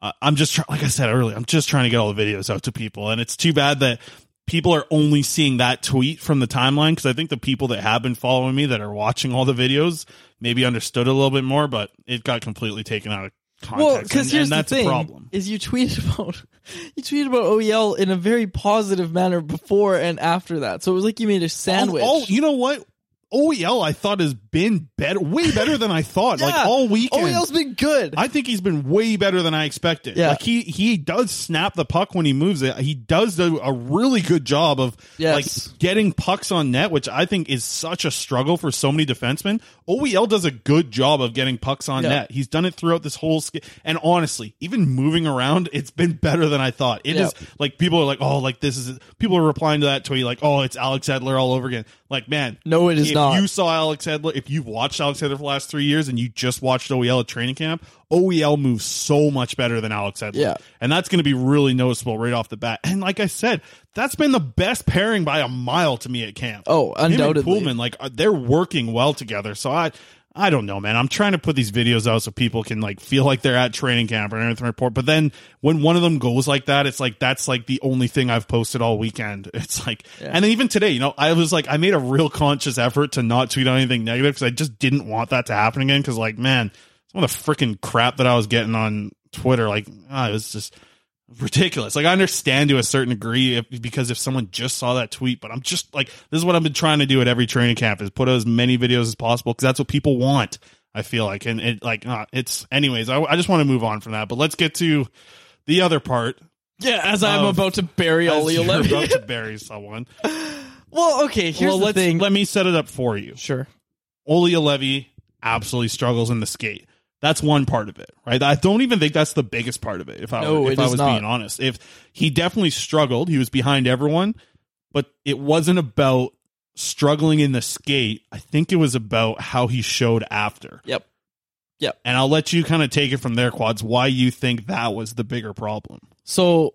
uh, I'm just try- like I said earlier. I'm just trying to get all the videos out to people, and it's too bad that people are only seeing that tweet from the timeline because I think the people that have been following me that are watching all the videos maybe understood a little bit more, but it got completely taken out of context. Well, and- because and here's that's the thing: a problem. is you tweeted about you tweeted about OEL in a very positive manner before and after that. So it was like you made a oh, oh, sandwich. Oh, you know what? OEL I thought has been better, way better than I thought. like all weekend. OEL's been good. I think he's been way better than I expected. Yeah. Like he he does snap the puck when he moves it. He does do a really good job of Yes. like getting pucks on net, which I think is such a struggle for so many defensemen. OEL does a good job of getting pucks on Yeah. net. He's done it throughout this whole sk- and honestly, even moving around, it's been better than I thought. It is Yeah. like people are like, "Oh, like this is people are replying to that tweet like, "Oh, it's Alex Edler all over again." Like, man, No, it is if not. you saw Alex Edler, if you've watched Alex Edler for the last three years and you just watched OEL at training camp, OEL moves so much better than Alex Edler. Yeah. And that's going to be really noticeable right off the bat. And like I said, that's been the best pairing by a mile to me at camp. Oh, Him and undoubtedly. Poolman, like uh, they're working well together. So I, I don't know, man. I'm trying to put these videos out so people can like feel like they're at training camp or anything report. But then when one of them goes like that, it's like that's like the only thing I've posted all weekend. It's like, and then even today, you know, I was like, I made a real conscious effort to not tweet on anything negative because I just didn't want that to happen again. Because like, man, some of the freaking crap that I was getting on Twitter, like, ah, it was just ridiculous. Like I understand to a certain degree if, because if someone just saw that tweet, but I'm just like this is what I've been trying to do at every training camp is put out as many videos as possible because that's what people want. I feel like, and it like uh, it's anyways. I, I just want to move on from that, but let's get to the other part. yeah, as I'm of- about to bury you're Levy. about to bury someone. well, okay. Here's well, the thing. let me set it up for you. sure. Olli Juolevi absolutely struggles in the skate. That's one part of it, right? I don't even think that's the biggest part of it. If I No, if I was not. being honest, if he definitely struggled, he was behind everyone, but it wasn't about struggling in the skate. I think it was about how he showed after. Yep. Yep. And I'll let you kind of take it from there, quads. Why you think that was the bigger problem? So,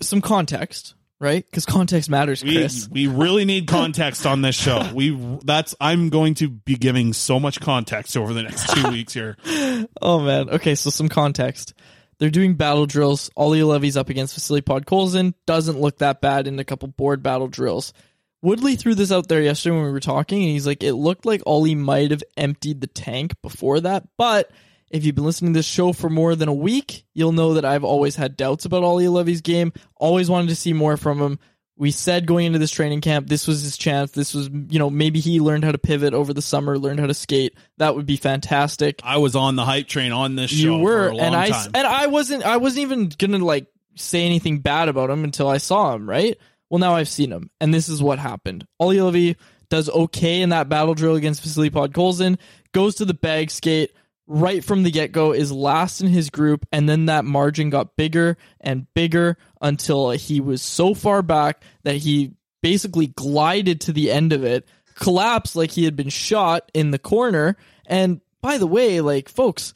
some context, right? Because context matters, We, Chris. we really need context on this show. We that's I'm going to be giving so much context over the next two weeks here. oh man. Okay, so some context. They're doing battle drills. Olli Juolevi's up against Vasily Podkolzin. Doesn't look that bad in a couple board battle drills. Woodley threw this out there yesterday when we were talking, and he's like, it looked like Ollie might have emptied the tank before that. But if you've been listening to this show for more than a week, you'll know that I've always had doubts about Olli Juolevi's game. Always wanted to see more from him. We said going into this training camp, this was his chance. This was, you know, maybe he learned how to pivot over the summer, learned how to skate. That would be fantastic. I was on the hype train on this show. You were, for a long and I time. and I wasn't. I wasn't even gonna like say anything bad about him until I saw him. Right. Well, now I've seen him, and this is what happened. Olli Juolevi does okay in that battle drill against Vasily Podkolzin. Goes to the bag skate right from the get go. Is last in his group, and then that margin got bigger and bigger until he was so far back that he basically glided to the end of it, collapsed like he had been shot in the corner. And by the way, like folks,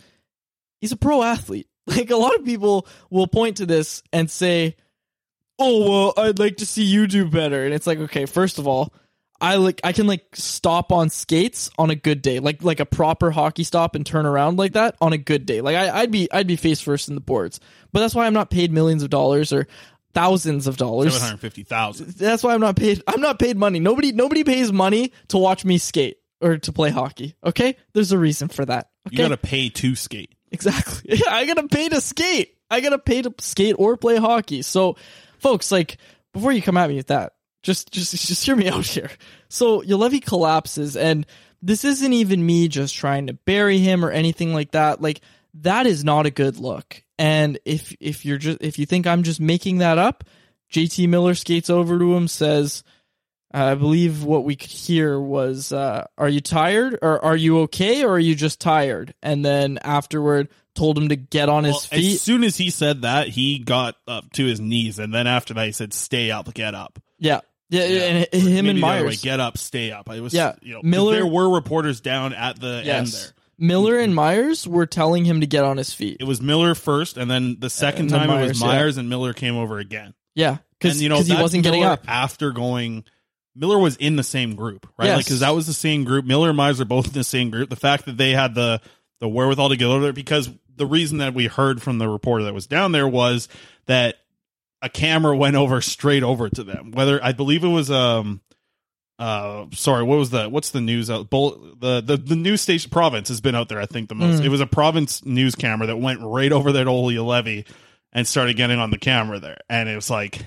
he's a pro athlete. Like a lot of people will point to this and say, "Oh, well, I'd like to see you do better." And it's like, okay, first of all, I like I can like stop on skates on a good day, like like a proper hockey stop and turn around like that on a good day. Like I, I'd be I'd be face first in the boards, but that's why I'm not paid millions of dollars or thousands of dollars. seven hundred fifty thousand. That's why I'm not paid. I'm not paid money. Nobody nobody pays money to watch me skate or to play hockey. Okay, there's a reason for that. Okay? You got to pay to skate. Exactly. Yeah, I gotta pay to skate. I gotta pay to skate or play hockey. So, folks, like before you come at me with that, just just just hear me out here. So Juolevi collapses, and this isn't even me just trying to bury him or anything like that. Like that is not a good look. And if if you're just if you think I'm just making that up, JT Miller skates over to him, says. I believe what we could hear was, uh, "Are you tired, or are you okay, or are you just tired?" And then afterward, told him to get on his Well, feet. As soon as he said that, he got up to his knees, and then after that, he said, "Stay up, get up." yeah, yeah, and him Maybe and the other way, Myers. get up, stay up. It was, Yeah, you know, 'cause Miller- There were reporters down at the end yes, there. Miller and Myers were telling him to get on his feet. It was Miller first, and then the second And then time it Myers, was yeah. Myers, and Miller came over again. Yeah, because and you know he that's wasn't getting Miller up. after going. Miller was in the same group, right? Yes. Like because that was the same group. Miller and Myers are both in the same group. The fact that they had the the wherewithal to get over there, because the reason that we heard from the reporter that was down there was that a camera went over straight over to them. Whether I believe it was um uh sorry what was the what's the news out Bull, the the the news station province has been out there I think the most Mm. it was a province news camera that went right over that Olli Juolevi and started getting on the camera there and it was like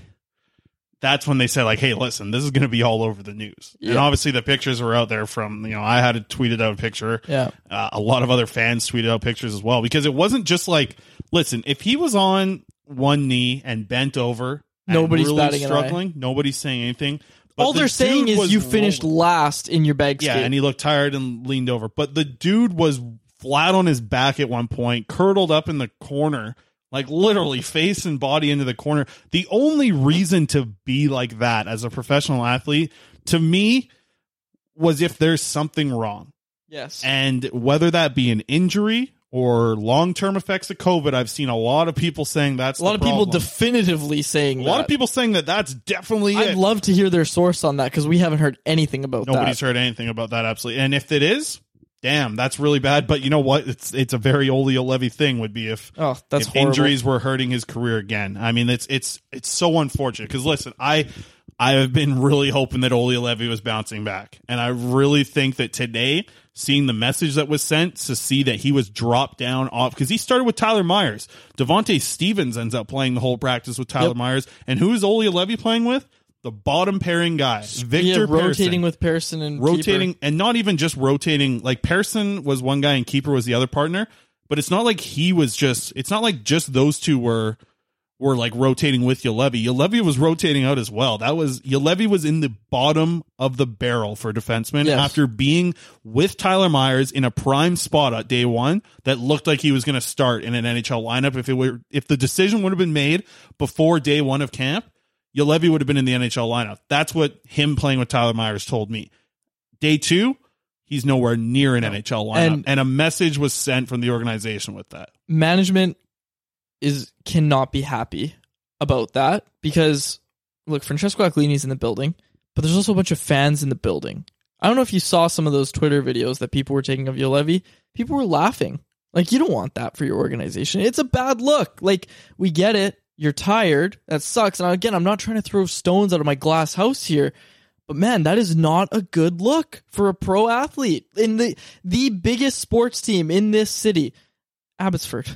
that's when they said like hey listen this is going to be all over the news and obviously the pictures were out there from you know I had a tweeted out a picture Yeah. uh, a lot of other fans tweeted out pictures as well because it wasn't just like listen if he was on one knee and bent over and Nobody's really batting an eye. struggling nobody's saying anything but All the they're saying is you finished rolling. last in your bag Yeah, skate. and he looked tired and leaned over. But the dude was flat on his back at one point, curdled up in the corner, like literally face and body into the corner. The only reason to be like that as a professional athlete, to me, was if there's something wrong. yes. And whether that be an injury or long term effects of COVID, I've seen a lot of people saying that's a lot of people problem. definitively saying a lot of people saying that that's definitely I'd it. love to hear their source on that because we haven't heard anything about that. Nobody's that. heard anything about that absolutely. And if it is, damn, that's really bad. But you know what? It's it's a very Olli Juolevi thing would be if Oh, that's if injuries were hurting his career again. I mean, it's it's it's so unfortunate because listen, I I have been really hoping that Olli Juolevi was bouncing back, and I really think that today. Seeing the message that was sent to see that he was dropped down off because he started with Tyler Myers. Devante Stephens ends up playing the whole practice with Tyler Yep. Myers. And who is Olli Juolevi playing with? The bottom pairing guy, Victor yeah, Pearson rotating with Pearson and rotating Keeper. and not even just rotating like Pearson was one guy and Keeper was the other partner but it's not like he was just it's not like just those two were were like rotating with Juolevi. Juolevi was rotating out as well. That was Juolevi was in the bottom of the barrel for defensemen Yes. after being with Tyler Myers in a prime spot at day one that looked like he was going to start in an NHL lineup. If it were, if the decision would have been made before day one of camp, Juolevi would have been in the NHL lineup. That's what him playing with Tyler Myers told me. Day two, he's nowhere near an NHL lineup, And- and a message was sent from the organization with that. management is cannot be happy about that because look, Francesco Aquilini's in the building, but there's also a bunch of fans in the building. I don't know if you saw some of those Twitter videos that people were taking of Juolevi. People were laughing. Like you don't want that for your organization. It's a bad look. Like we get it. You're tired. That sucks. And again, I'm not trying to throw stones out of my glass house here, but man, that is not a good look for a pro athlete in the the biggest sports team in this city, Abbotsford.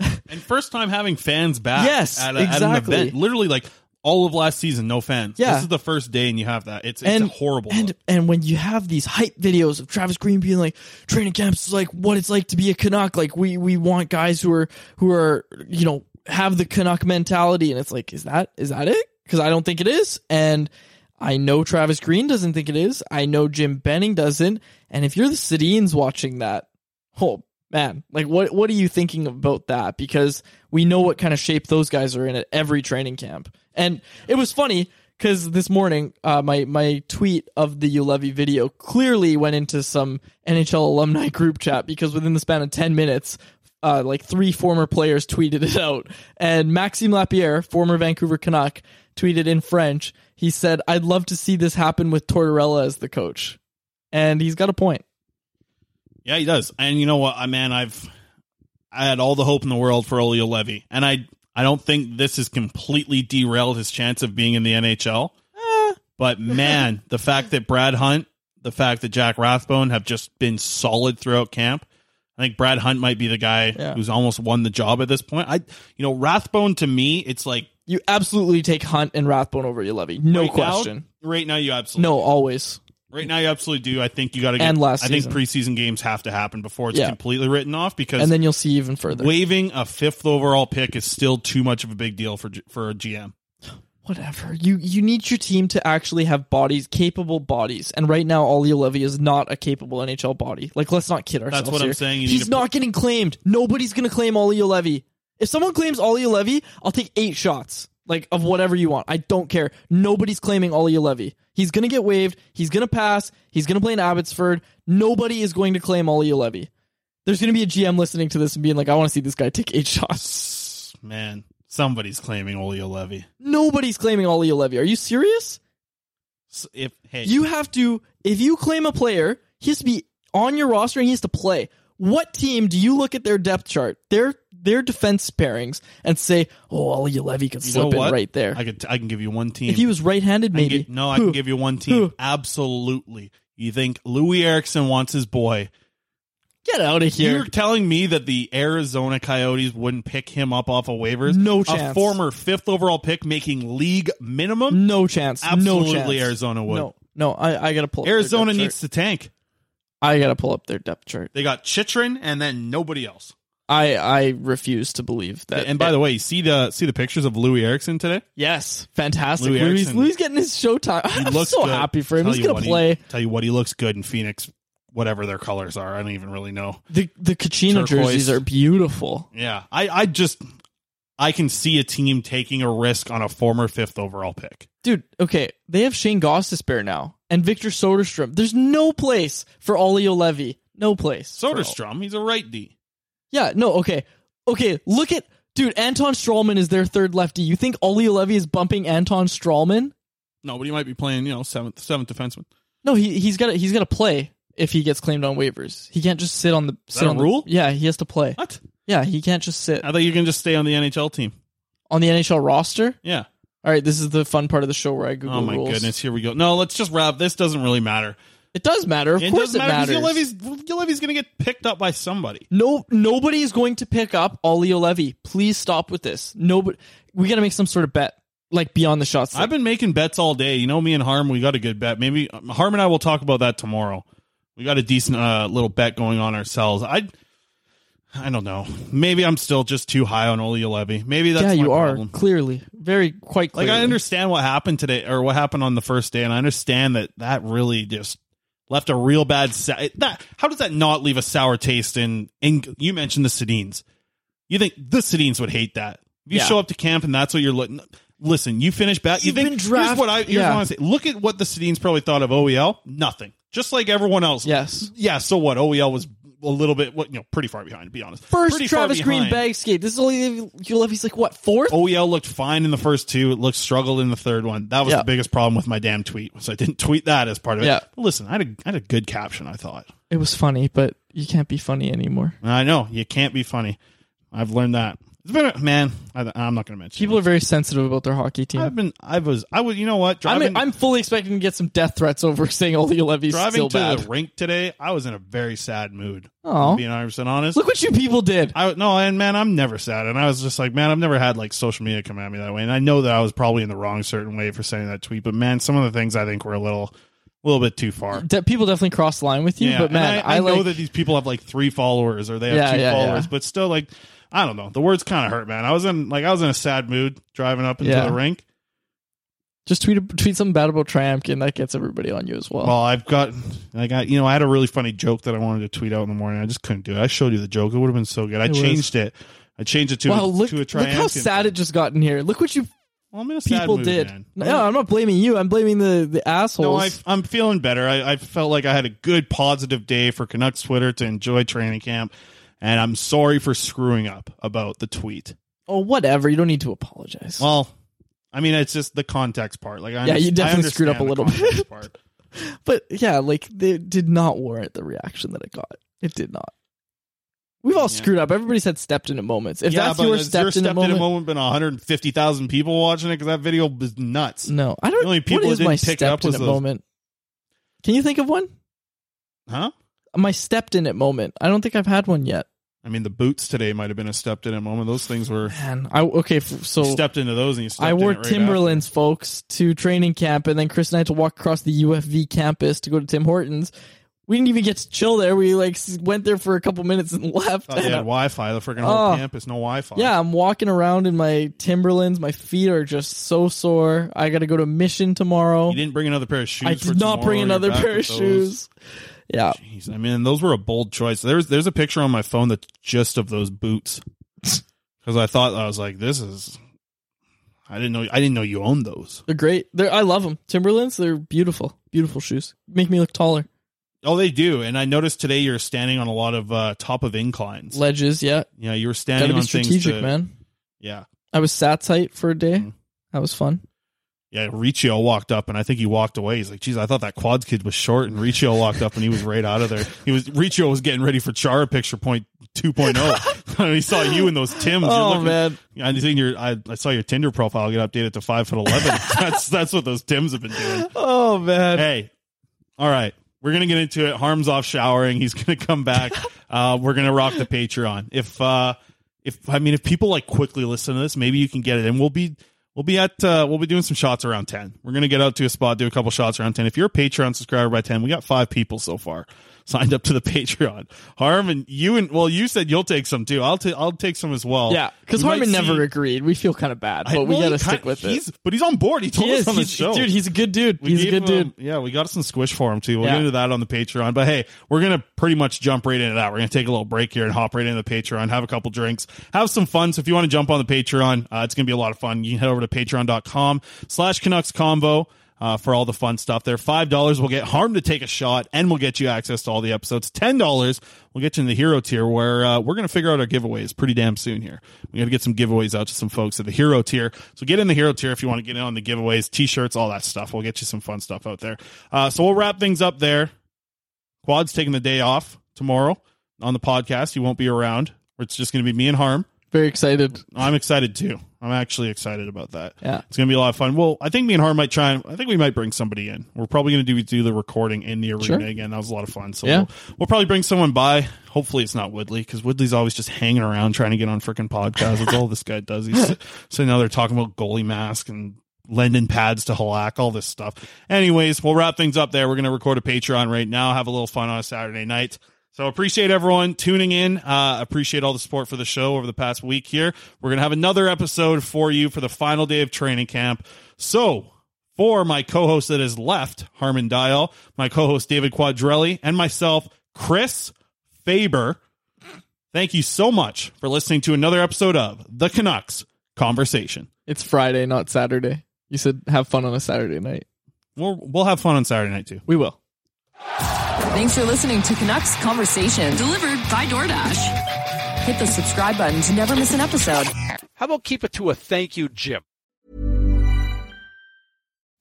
And first time having fans back. Yes, at, a, at an exactly. event. Literally, like all of last season, no fans. Yeah. this is the first day, and you have that. It's, it's and a horrible. And look. and when you have these hype videos of Travis Green being like, training camps is like what it's like to be a Canuck. Like we we want guys who are who are you know have the Canuck mentality, and it's like, is that is that it? Because I don't think it is, and I know Travis Green doesn't think it is. I know Jim Benning doesn't. And if you're the Sedins watching that, oh man, like what what are you thinking about that? Because we know what kind of shape those guys are in at every training camp. And it was funny because this morning, uh, my my tweet of the Juolevi video clearly went into some NHL alumni group chat because within the span of ten minutes. Uh, like three former players tweeted it out, and Maxime Lapierre, former Vancouver Canuck, tweeted in French. He said, "I'd love to see this happen with Tortorella as the coach," and he's got a point. Yeah, he does. And you know what, I man, I've I had all the hope in the world for Olli Juolevi, and I I don't think this has completely derailed his chance of being in the NHL. Eh. But man, the fact that Brad Hunt, the fact that Jack Rathbone have just been solid throughout camp. I think Brad Hunt might be the guy Yeah. who's almost won the job at this point. I, you know, Rathbone to me, it's like You absolutely take Hunt and Rathbone over Juolevi, no right now- question. right now, you absolutely No, always. Right now, you absolutely do. I think you got to get. And last I think preseason games have to happen before it's Yeah. completely written off because And then you'll see even further. waiving a fifth overall pick is still too much of a big deal for G- for a GM. Whatever. You you need your team to actually have bodies, capable bodies. And right now, Olli Juolevi is not a capable NHL body. Like, let's not kid ourselves. That's what I'm here. saying. You need He's to not getting claimed. Nobody's going to claim Olli Juolevi. If someone claims Olli Juolevi, I'll take eight shots. Like of whatever you want. I don't care. Nobody's claiming Olli Juolevi. He's gonna get waived. He's gonna pass. He's gonna play in Abbotsford. Nobody is going to claim Olli Juolevi. There's gonna be a GM listening to this and being like, I want to see this guy take eight shots. Man, somebody's claiming Olli Juolevi. Nobody's claiming Olli Juolevi. Are you serious? S- If hey, You have to, if you claim a player, he has to be on your roster and he has to play. What team do you look at their depth chart, their their defense pairings, and say, "Oh, Olli Juolevi could you slip know in right there"? I could I can give you one team. if he was right-handed, I can maybe. no, I Who? can give you one team. Who? Absolutely. You think Loui Eriksson wants his boy? Get out of here. You're telling me that the Arizona Coyotes wouldn't pick him up off of waivers? No A chance. former fifth overall pick making league minimum? No chance. Absolutely, no chance. Arizona would. No, no. I, I gotta pull. up their Arizona needs chart. to tank. I gotta pull up their depth chart. They got Chychrun and then nobody else. I I refuse to believe that. and by the way, see the see the pictures of Loui Eriksson today. yes, fantastic. Louis Louis, getting his showtime. He I'm looks so good. happy for him. Tell He's gonna what, he- play. tell you what, he looks good in Phoenix, whatever their colors are. I don't even really know. The the Kachina jerseys are beautiful. Yeah, I I just I can see a team taking a risk on a former fifth overall pick. Dude, okay, they have Shane Goss to spare now and Victor Soderstrom. There's no place for Olli Juolevi. No place. Soderstrom, he's a right D. Yeah, no, okay. Okay, look at dude, Anton Stralman is their third lefty. You think Olli Juolevi is bumping Anton Stralman? No, but he might be playing, you know, seventh seventh defenseman. No, he he's got to he's got to play if he gets claimed on waivers. He can't just sit on the sit that a on the- rule? yeah, he has to play. What? Yeah, he can't just sit I thought you can just stay on the NHL team. on the NHL roster. Yeah. All right, this is the fun part of the show where I Google Oh my rules. goodness, here we go. No, let's just wrap. This doesn't really matter. It does matter. Of it course, it matter matters. Juolevi's going to get picked up by somebody. No, nobody is going to pick up Olli Juolevi. Please stop with this. Nobody. We got to make some sort of bet, like beyond the shots. I've been making bets all day. You know, me and Harm, we got a good bet. Maybe um, Harm and I will talk about that tomorrow. We got a decent uh, little bet going on ourselves. I, I don't know. Maybe I'm still just too high on Olli Juolevi. Maybe that's yeah, you problem. are clearly very quite Like. I understand what happened today or what happened on the first day, and I understand that that really just left a real bad. Sa- that how does that not leave a sour taste in? In you mentioned the Sedins. You think the Sedins would hate that? If you Yeah. show up to camp and that's what you're looking. Listen, you finish back. You You've think been here's what I here's yeah. what I say. Look at what the Sedins probably thought of OEL. Nothing. Just like everyone else. Yes. Yeah. So what? OEL was a little bit, what you know, pretty far behind. To be honest, First Pretty Travis Green behind. bag skate. This is only you love. He's like what fourth? Oh, OEL looked fine in the first two. It looked struggled in the third one. That was Yeah. the biggest problem with my damn tweet. So I didn't tweet that as part of it. Yeah. But listen, I had, a, I had a good caption. I thought. It was funny, but you can't be funny anymore. I know you can't be funny. I've learned that. It's been a, man. I, I'm not going to mention. People are very sensitive about their hockey team. I've been. I was. I was. You know what? I'm, I'm fully expecting to get some death threats over saying all the Levy's driving to bad. the rink today. I was in a very sad mood. Aw. Being 100 percent honest. Look what you people did. I no, and man, I'm never sad, and I was just like, man, I've never had like social media come at me that way, and I know that I was probably in the wrong certain way for sending that tweet, but man, some of the things I think were a little, a little bit too far. De- people definitely cross the line with you, yeah, but man, I, I, know like, that these people have like three followers or they have Yeah, two yeah, followers, but still, like, I don't know, the words kind of hurt, man. I was in like I was in a sad mood driving up into Yeah. the rink. just tweet tweet something bad about Triumph, and that gets everybody on you as well. Well, I've got, I got, you know, I had a really funny joke that I wanted to tweet out in the morning. I just couldn't do it. I showed you the joke; it would have been so good. I It was. changed it. I changed it to wow, a, look, to a look triumphant. how sad it just got in here. Look what you Well, I'm in a sad people mood, did. man. No, I'm not blaming you. I'm blaming the the assholes. No, I, I'm feeling better. I, I felt like I had a good positive day for Canucks Twitter to enjoy training camp, and I'm sorry for screwing up about the tweet. oh, whatever. You don't need to apologize. Well, I mean, it's just the context part. Like, I Yeah, you definitely screwed up a little bit. But yeah, like they did not warrant the reaction that it got. It did not. We've all screwed up. Everybody's had stepped in at moments. If yeah, that's your stepped, your in, stepped at moment, in a moment been 150,000 people watching it because that video was nuts. no, I don't. The only people what is that my didn't pick it up stepped in at those- moment? Can you think of one? Huh? My stepped in it moment. I don't think I've had one yet. I mean, the boots today might have been a stepped in it moment. Those things were Man, I okay. f- So you stepped into those and you stepped I wore right Timberlands, folks, to training camp, and then Chris and I had to walk across the UFV campus to go to Tim Hortons. We didn't even get to chill there. We like went there for a couple minutes and left. Thought they had Wi-Fi. The freaking whole oh. campus, no Wi-Fi. Yeah, I'm walking around in my Timberlands. My feet are just so sore. I got to go to mission tomorrow. You didn't bring another pair of shoes. I did not bring. You're another pair of shoes. those. Yeah. Jeez, I mean, those were a bold choice. There's there's a picture on my phone that's just of those boots because I thought I was like, this is. I didn't know. I didn't know you owned those. They're great. They're I love them. Timberlands, they're beautiful. Beautiful shoes. Make me look taller. Oh, they do. And I noticed today you're standing on a lot of uh, top of inclines. Ledges, yeah. yeah, you were standing Gotta be on things. strategic, to- man. Yeah, I was sat tight for a day. Mm-hmm. That was fun. Yeah. Riccio walked up, and I think he walked away. He's like, "Geez, I thought that quads kid was short." And Riccio walked up, and he was right out of there. He was Riccio was getting ready for Chara picture point 2.0. he saw you in those Tims. You're Oh, looking- man. I think your I, I saw your Tinder profile get updated to five foot eleven. that's that's what those Tims have been doing. Oh man. Hey, all right, we're gonna get into it. Harm's off showering. He's gonna come back. uh, we're gonna rock the Patreon. If uh, if I mean, if people like quickly listen to this, maybe you can get it, and we'll be. We'll be at uh, we'll be doing some shots around ten. We're gonna get out to a spot, do a couple shots around ten. If you're a Patreon subscriber by ten, we got five people so far signed up to the Patreon. Harman, you and well, you said you'll take some too. I'll take I'll take some as well. Yeah, because We Harman never see- agreed. We feel kind of bad, but I- we well, got to stick with he's, it. But he's on board. He told He us is. on the show. dude, he's a good dude. We he's a good dude. yeah, we got some squish for him too. We'll Yeah. get into that on the Patreon. But hey, we're gonna pretty much jump right into that. We're gonna take a little break here and hop right into the Patreon, have a couple drinks, have some fun. So if you want to jump on the Patreon, uh, it's gonna be a lot of fun. You can head over to patreon.com slash Canucks Convo. Uh, for all the fun stuff there. $5 will get Harm to take a shot and we'll get you access to all the episodes. $10 will get you in the hero tier where uh, we're going to figure out our giveaways pretty damn soon here. We got to get some giveaways out to some folks at the hero tier. So get in the hero tier if you want to get in on the giveaways, t-shirts, all that stuff. We'll get you some fun stuff out there. Uh, so we'll wrap things up there. Quad's taking the day off tomorrow on the podcast. He won't be around. It's just going to be me and Harm. Very excited. I'm excited too. I'm actually excited about that. Yeah. It's gonna be a lot of fun. Well, I think me and Harm might try. And, I think we might bring somebody in. We're probably gonna do do the recording in the arena Sure. again. That was a lot of fun. So Yeah. we'll, we'll probably bring someone by. Hopefully, it's not Woodley because Woodley's always just hanging around trying to get on freaking podcasts. That's all this guy does. He's sit- sitting out there talking about goalie mask and lending pads to Halak, all this stuff. Anyways, we'll wrap things up there. We're gonna record a Patreon right now. Have a little fun on a Saturday night. So appreciate everyone tuning in. Uh, appreciate all the support for the show over the past week here. We're going to have another episode for you for the final day of training camp. So for my co-host that is left, Harman Dayal, my co-host David Quadrelli, and myself, Chris Faber, thank you so much for listening to another episode of The Canucks Conversation. It's Friday, not Saturday. You said have fun on a Saturday night. We'll, we'll have fun on Saturday night too. We will. Thanks for listening to Canucks Conversation. Delivered by DoorDash. Hit the subscribe button to never miss an episode. How about keep it to a thank you, Jim?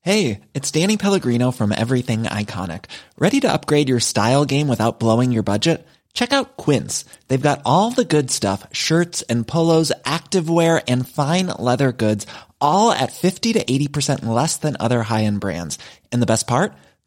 Hey, it's Danny Pellegrino from Everything Iconic. Ready to upgrade your style game without blowing your budget? Check out Quince. They've got all the good stuff shirts and polos, activewear, and fine leather goods, all at 50 to 80% less than other high end brands. And the best part?